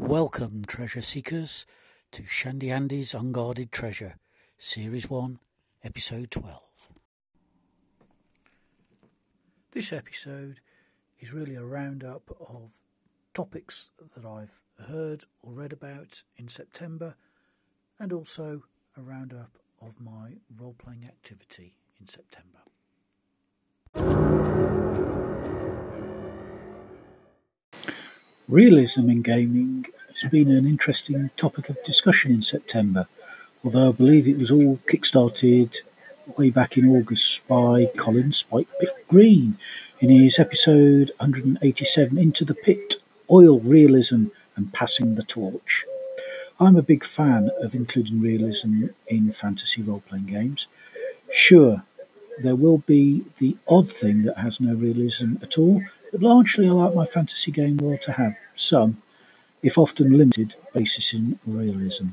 Welcome, treasure seekers, to Shandy Andy's Unguarded Treasure, Series 1, Episode 12. This episode is really a roundup of topics that I've heard or read about in September and also a roundup of my role playing activity in September. Realism in gaming has been an interesting topic of discussion in September, although I believe it was all kick-started way back in August by Colin Spike Pit Green in his episode 187 Into the Pit Oil, Realism and Passing the Torch. I'm a big fan of including realism in fantasy role playing games. Sure, there will be the odd thing that has no realism at all, largely I like my fantasy game world to have some, if often limited, basis in realism.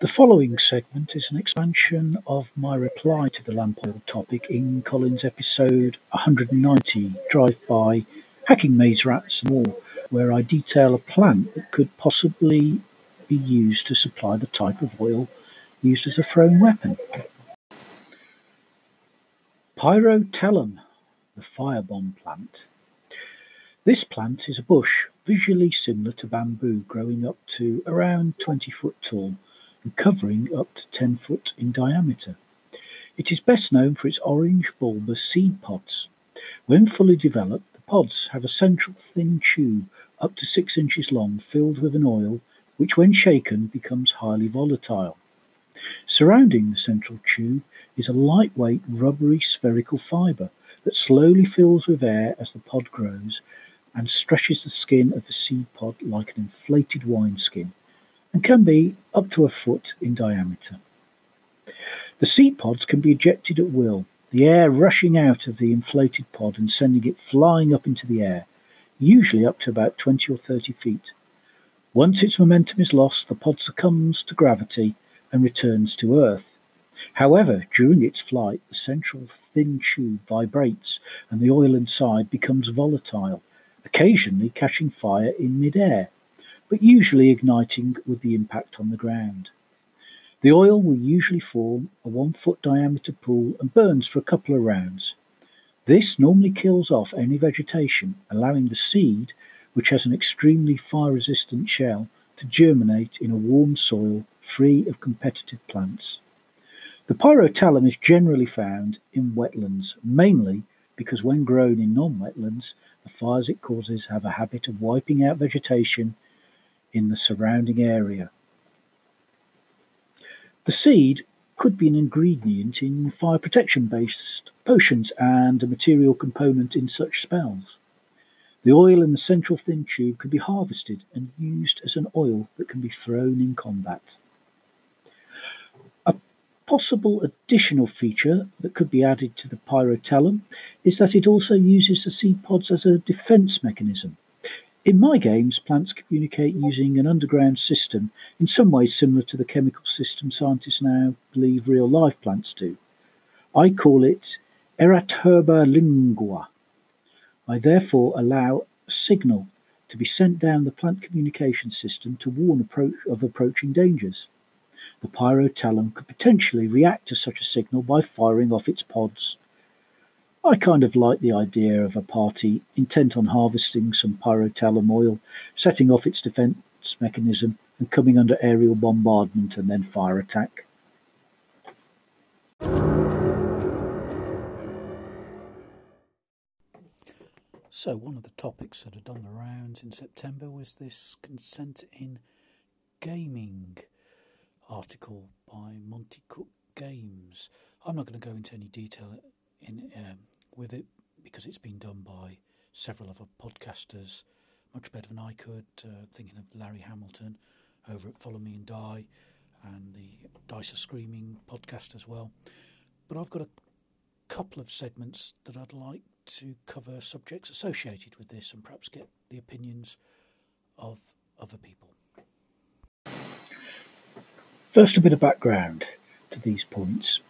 The following segment is an expansion of my reply to the lamp oil topic in Colin's episode 190, Drive By, Hacking Maze Rats and More, where I detail a plant that could possibly be used to supply the type of oil used as a thrown weapon. Pyrotelum, the firebomb plant. This plant is a bush visually similar to bamboo growing up to around 20 foot tall and covering up to 10 foot in diameter. It is best known for its orange bulbous seed pods. When fully developed, the pods have a central thin tube up to 6 inches long filled with an oil which when shaken becomes highly volatile. Surrounding the central tube is a lightweight rubbery spherical fibre that slowly fills with air as the pod grows and stretches the skin of the seed pod like an inflated wineskin and can be up to a foot in diameter. The seed pods can be ejected at will, the air rushing out of the inflated pod and sending it flying up into the air, usually up to about 20 or 30 feet. Once its momentum is lost, the pod succumbs to gravity and returns to Earth. However, during its flight, the central thin tube vibrates and the oil inside becomes volatile, occasionally catching fire in midair, but usually igniting with the impact on the ground. The oil will usually form a one foot diameter pool and burns for a couple of rounds. This normally kills off any vegetation, allowing the seed, which has an extremely fire resistant shell, to germinate in a warm soil free of competitive plants. The pyrotelum is generally found in wetlands, mainly because when grown in non-wetlands, the fires it causes have a habit of wiping out vegetation in the surrounding area. The seed could be an ingredient in fire protection based potions and a material component in such spells. The oil in the central thin tube could be harvested and used as an oil that can be thrown in combat possible additional feature that could be added to the pyrotelum is that it also uses the seed pods as a defense mechanism. In my games, plants communicate using an underground system, in some ways similar to the chemical system scientists now believe real life plants do. I call it Eratherba lingua. I therefore allow a signal to be sent down the plant communication system to warn approach of approaching dangers. The pyrotelum could potentially react to such a signal by firing off its pods. I kind of like the idea of a party intent on harvesting some pyrotelum oil, setting off its defense mechanism, and coming under aerial bombardment and then fire attack. So, one of the topics that had done the rounds in September was this consent in gaming article by Monte Cook Games. I'm not going to go into any detail in um, with it because it's been done by several other podcasters much better than I could. Uh, thinking of Larry Hamilton over at Follow Me and Die, and the Dice Are Screaming podcast as well. But I've got a couple of segments that I'd like to cover subjects associated with this and perhaps get the opinions of other people. First, a bit of background to these points.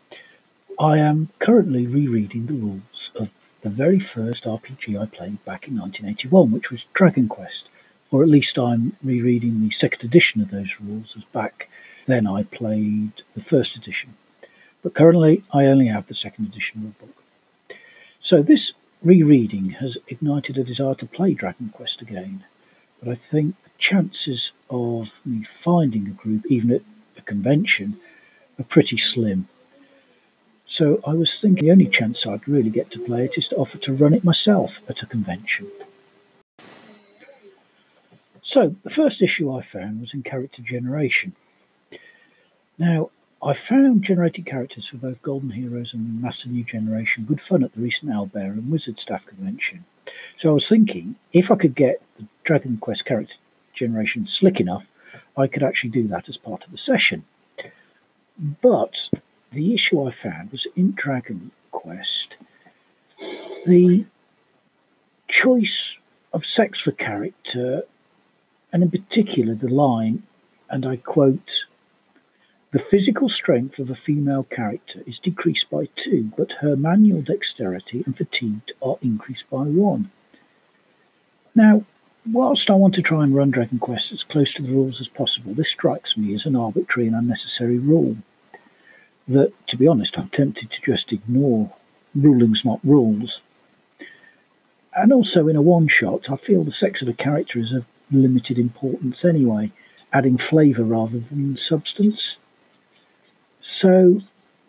I am currently rereading the rules of the very first RPG I played back in 1981, which was Dragon Quest, or at least I'm rereading the second edition of those rules, as back then I played the first edition. But currently I only have the second edition rulebook. So this rereading has ignited a desire to play Dragon Quest again, but I think the chances of me finding a group, even at convention, are pretty slim. So I was thinking the only chance I'd really get to play it is to offer to run it myself at a convention. So the first issue I found was in character generation. Now, I found generating characters for both Golden Heroes and Masks A New Generation good fun at the recent Owlbear and Wizard Staff convention. So I was thinking if I could get the Dragon Quest character generation slick enough, I could actually do that as part of the session. But the issue I found was in Dragon Quest, the choice of sex for character, and in particular the line, and I quote, the physical strength of a female character is decreased by two, but her manual dexterity and fatigue are increased by one. Now, whilst I want to try and run Dragon Quest as close to the rules as possible, this strikes me as an arbitrary and unnecessary rule that, to be honest, I'm tempted to just ignore. Ruling's not rules. And also, in a one shot, I feel the sex of a character is of limited importance anyway, adding flavour rather than substance. So,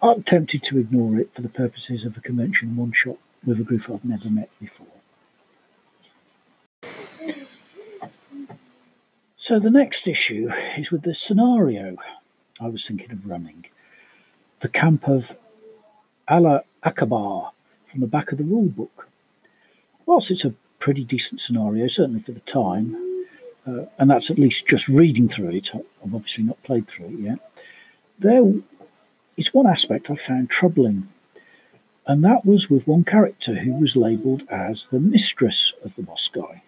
I'm tempted to ignore it for the purposes of a convention one shot with a group I've never met before. So, the next issue is with the scenario I was thinking of running the camp of Allah Akbar from the back of the rule book. Whilst it's a pretty decent scenario, certainly for the time, uh, and that's at least just reading through it, I've obviously not played through it yet, there is one aspect I found troubling, and that was with one character who was labelled as the mistress of the guy.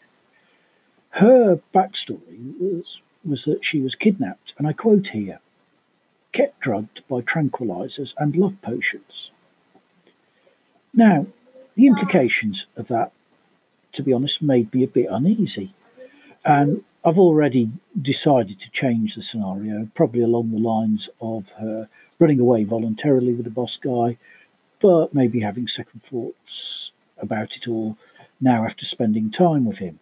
Her backstory was, was that she was kidnapped, and I quote here kept drugged by tranquilizers and love potions. Now, the implications of that, to be honest, made me a bit uneasy. And I've already decided to change the scenario, probably along the lines of her running away voluntarily with the boss guy, but maybe having second thoughts about it all now after spending time with him.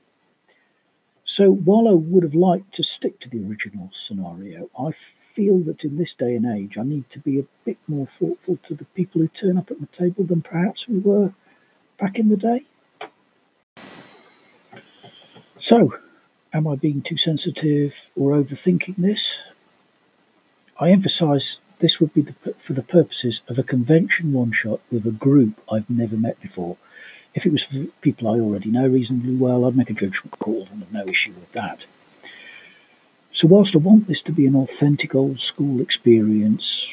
So while I would have liked to stick to the original scenario, I feel that in this day and age, I need to be a bit more thoughtful to the people who turn up at my table than perhaps we were back in the day. So, am I being too sensitive or overthinking this? I emphasise this would be the, for the purposes of a convention one shot with a group I've never met before. If it was for people I already know reasonably well, I'd make a judgment call and have no issue with that. So, whilst I want this to be an authentic old school experience,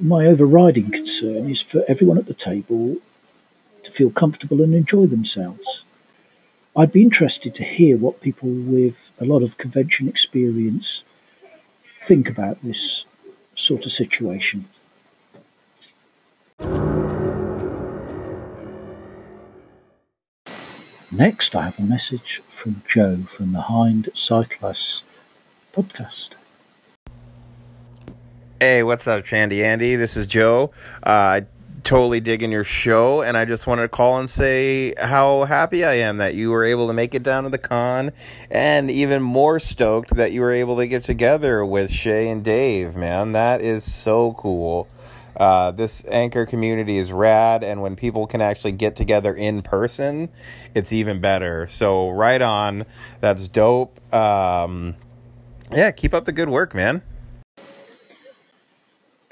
my overriding concern is for everyone at the table to feel comfortable and enjoy themselves. I'd be interested to hear what people with a lot of convention experience think about this sort of situation. Next, I have a message from Joe from the Hind Sightless podcast. Hey, what's up, Shandy Andy? This is Joe. Uh, totally digging your show, and I just wanted to call and say how happy I am that you were able to make it down to the con, and even more stoked that you were able to get together with Shay and Dave. Man, that is so cool. Uh, this anchor community is rad, and when people can actually get together in person, it's even better. So, right on. That's dope. Um, yeah, keep up the good work, man.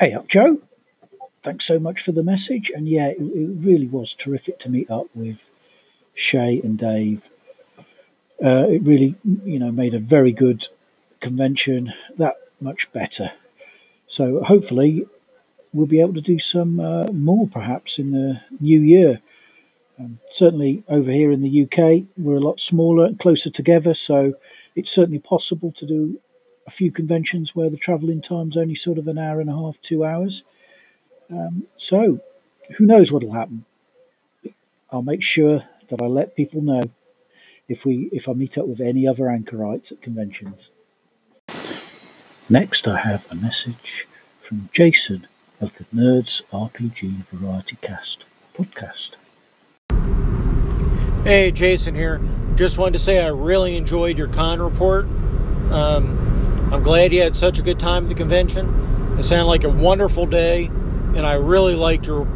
Hey up, Joe. Thanks so much for the message. And yeah, it, it really was terrific to meet up with Shay and Dave. Uh, it really, you know, made a very good convention. That much better. So hopefully, we'll be able to do some uh, more perhaps in the new year. Um, certainly over here in the UK, we're a lot smaller and closer together, so it's certainly possible to do a few conventions where the travelling time's only sort of an hour and a half, two hours. Um, so, who knows what'll happen? I'll make sure that I let people know if we if I meet up with any other anchorites at conventions. Next, I have a message from Jason of the Nerds RPG Variety Cast podcast. Hey, Jason here. Just wanted to say I really enjoyed your con report. Um, I'm glad you had such a good time at the convention. It sounded like a wonderful day, and I really liked your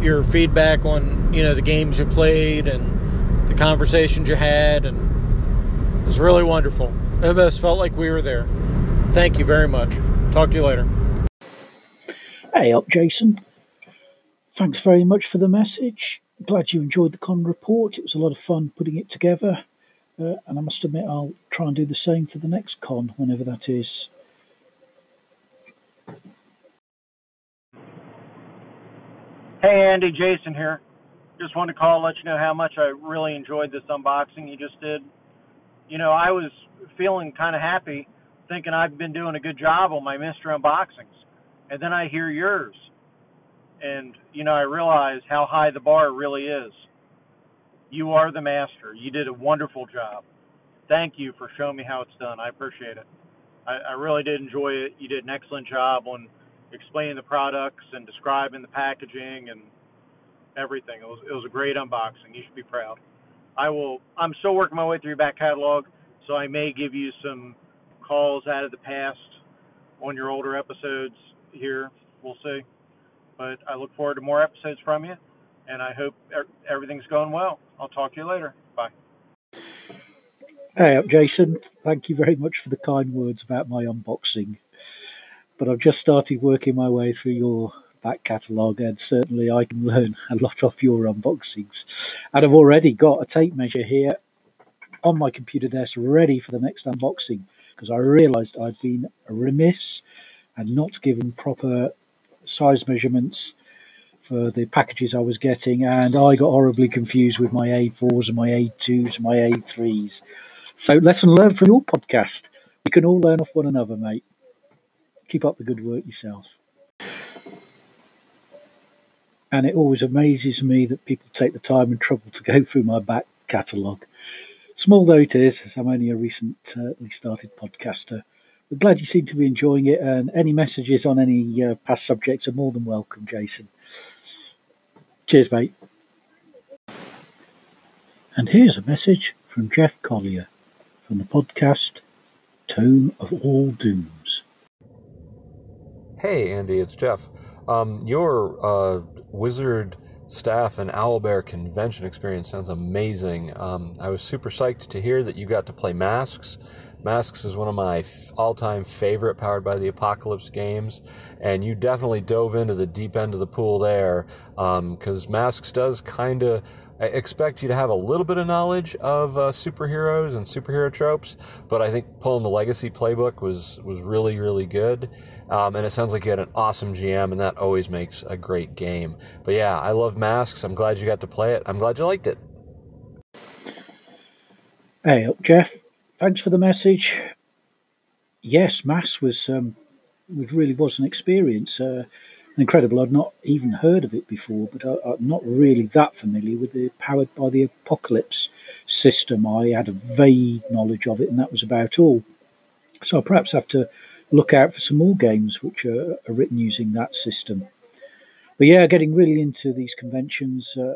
your feedback on you know the games you played and the conversations you had, and it was really wonderful. It almost felt like we were there. Thank you very much. Talk to you later. Hey up, Jason. Thanks very much for the message. Glad you enjoyed the con report. It was a lot of fun putting it together. Uh, and I must admit, I'll try and do the same for the next con, whenever that is. Hey Andy, Jason here. Just wanted to call let you know how much I really enjoyed this unboxing you just did. You know, I was feeling kind of happy, thinking I've been doing a good job on my mystery unboxings. And then I hear yours. And, you know, I realize how high the bar really is. You are the master. You did a wonderful job. Thank you for showing me how it's done. I appreciate it. I, I really did enjoy it. You did an excellent job on explaining the products and describing the packaging and everything. It was it was a great unboxing. You should be proud. I will. I'm still working my way through your back catalog, so I may give you some calls out of the past on your older episodes here. We'll see. But I look forward to more episodes from you, and I hope er, everything's going well. I'll talk to you later. Bye. Hey Jason. Thank you very much for the kind words about my unboxing. But I've just started working my way through your back catalogue, and certainly I can learn a lot off your unboxings. And I've already got a tape measure here on my computer desk ready for the next unboxing because I realised I'd been remiss and not given proper size measurements for the packages I was getting, and I got horribly confused with my A4s and my A2s and my A3s. So, lesson learned from your podcast. We can all learn off one another, mate. Keep up the good work yourself. And it always amazes me that people take the time and trouble to go through my back catalogue. Small though it is, as I'm only a recently started podcaster, we're glad you seem to be enjoying it, and any messages on any uh, past subjects are more than welcome, Jason. Cheers, mate. And here's a message from Jeff Collier from the podcast Tome of All Dooms. Hey, Andy, it's Jeff. Um, your uh, wizard staff and Owlbear convention experience sounds amazing. Um, I was super psyched to hear that you got to play Masks Masks is one of my all time favorite Powered by the Apocalypse games, and you definitely dove into the deep end of the pool there because um, Masks does kind of expect you to have a little bit of knowledge of uh, superheroes and superhero tropes, but I think pulling the Legacy playbook was, was really, really good. Um, and it sounds like you had an awesome GM, and that always makes a great game. But yeah, I love Masks. I'm glad you got to play it. I'm glad you liked it. Hey, Jeff thanks for the message. Yes, Masks was um, really was an experience. Uh, incredible. I'd not even heard of it before, but I, I'm not really that familiar with the powered by the apocalypse system. I had a vague knowledge of it, and that was about all. So I perhaps have to look out for some more games which are, are written using that system. But yeah, getting really into these conventions, uh,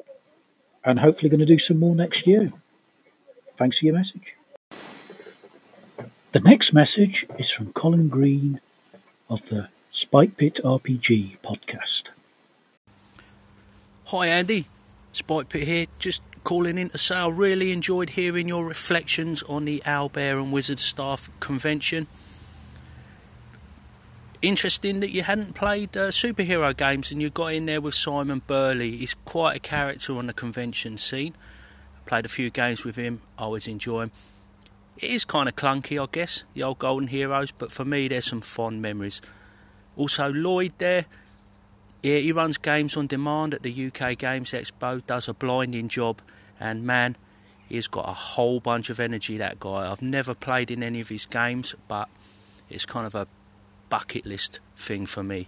and hopefully going to do some more next year. Thanks for your message. The next message is from Colin Green of the Spike Pit RPG podcast. Hi Andy, Spike Pit here. Just calling in to say I really enjoyed hearing your reflections on the Owlbear and Wizard Staff convention. Interesting that you hadn't played uh, superhero games and you got in there with Simon Burley. He's quite a character on the convention scene. I played a few games with him. I always enjoy him. It is kind of clunky, I guess, the old Golden Heroes, but for me, there's some fond memories. Also, Lloyd there, yeah, he runs games on demand at the UK Games Expo, does a blinding job, and man, he's got a whole bunch of energy, that guy. I've never played in any of his games, but it's kind of a bucket list thing for me.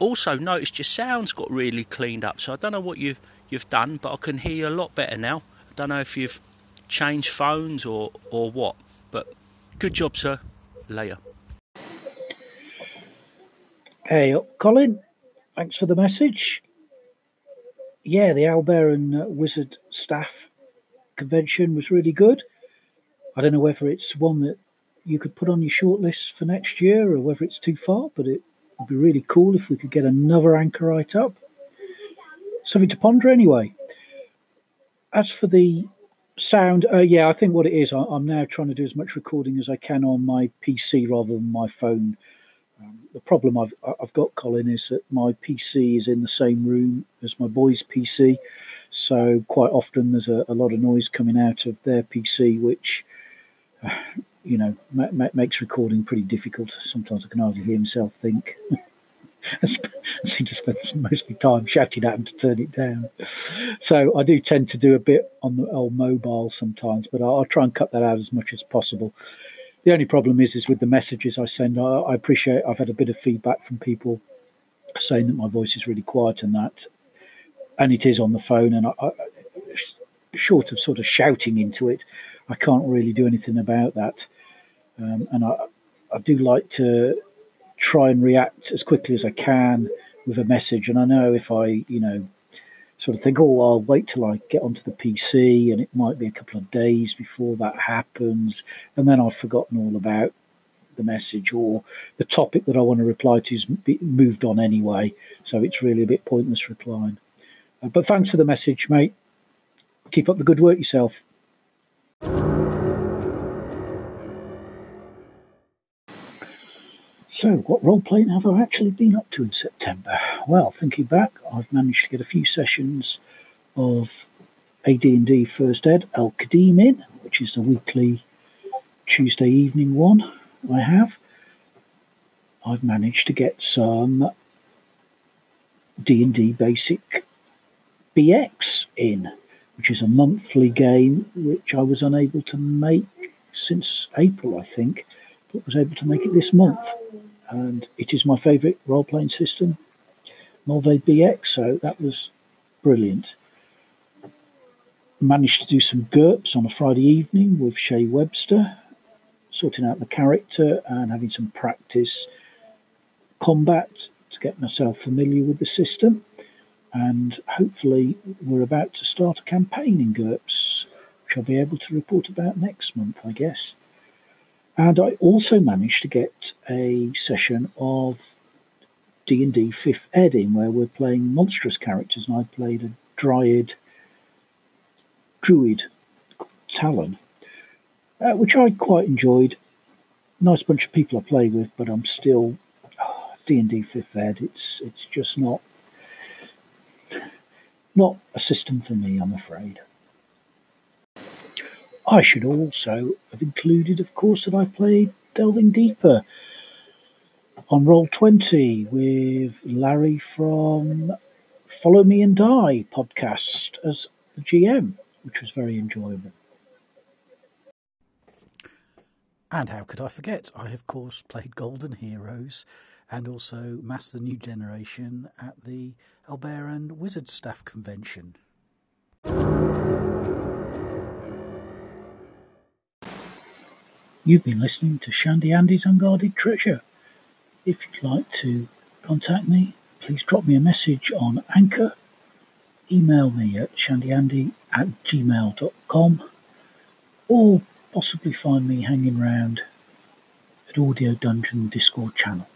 Also, noticed your sound's got really cleaned up, so I don't know what you've, you've done, but I can hear you a lot better now. I don't know if you've changed phones or, or what, but good job, sir. Later. Hey, Colin. Thanks for the message. Yeah, the Owlbear and uh, Wizard staff convention was really good. I don't know whether it's one that you could put on your shortlist for next year or whether it's too far, but it would be really cool if we could get another anchorite up. Something to ponder anyway. As for the sound, uh, yeah, I think what it is, I, am now trying to do as much recording as I can on my PC rather than my phone um, the problem I've I've got, Colin, is that my PC is in the same room as my boy's PC, so quite often there's a, a lot of noise coming out of their PC, which uh, you know ma- ma- makes recording pretty difficult. Sometimes I can hardly hear himself think. I seem to spend most of time shouting at them to turn it down. So I do tend to do a bit on the old mobile sometimes, but I'll, I'll try and cut that out as much as possible the only problem is is with the messages I send. I, I, appreciate I've had a bit of feedback from people saying that my voice is really quiet and that, and it is on the phone. And I, I, short of sort of shouting into it, I can't really do anything about that. Um, and I, I do like to try and react as quickly as I can with a message. And I know if I, you know, sort of think, oh, I'll wait till I get onto the PC, and it might be a couple of days before that happens, and then I've forgotten all about the message or the topic that I want to reply to is moved on anyway, so it's really a bit pointless replying. Uh, but thanks for the message, mate. Keep up the good work yourself. So, what role playing have I actually been up to in September? Well, thinking back, I've managed to get a few sessions of AD&D First Ed Al Qadim in, which is the weekly Tuesday evening one I have. I've managed to get some D&D Basic BX in, which is a monthly game which I was unable to make since April, I think, but was able to make it this month and it is my favourite role playing system, Moldvay BX. So that was brilliant. Managed to do some GURPS on a Friday evening with Shay Webster, sorting out the character and having some practice combat to get myself familiar with the system. And hopefully, we're about to start a campaign in GURPS, which I'll be able to report about next month, I guess. And I also managed to get a session of D&D 5th Ed in where we're playing monstrous characters and I played a dryad druid Talon, uh, which I quite enjoyed. Nice bunch of people I play with, but I'm still D&D 5th Ed. It's it's just not not a system for me, I'm afraid. I should also have included, of course, that I played Delving Deeper on Roll20 with Larry from Follow Me and Die podcast as the GM, which was very enjoyable. And how could I forget? I, of course, played Golden Heroes and also Masks the New Generation at the Owlbear and Wizard Staff Convention. You've been listening to Shandy Andy's Unguarded Treasure. If you'd like to contact me, please drop me a message on Anchor, email me at shandyandy at gmail.com, or possibly find me hanging around at Audio Dungeon Discord channel.